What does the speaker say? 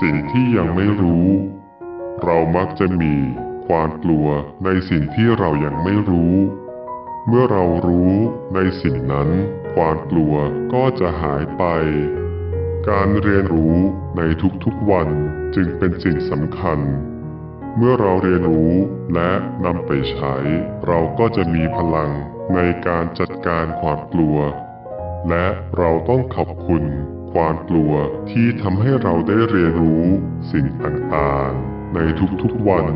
สิ่งที่ยังไม่รู้ เรามักจะมีความกลัวในสิ่งที่เรายังไม่รู้ เมื่อเรารู้ในสิ่งนั้น ความกลัวก็จะหายไป การเรียนรู้ในทุกๆวันจึงเป็นสิ่งสำคัญ เมื่อเราเรียนรู้และนำไปใช้ เราก็จะมีพลังในการจัดการความกลัว และเราต้องขอบคุณความกลัวที่ทำให้เราได้เรียนรู้สิ่งต่างๆ ในทุกๆวัน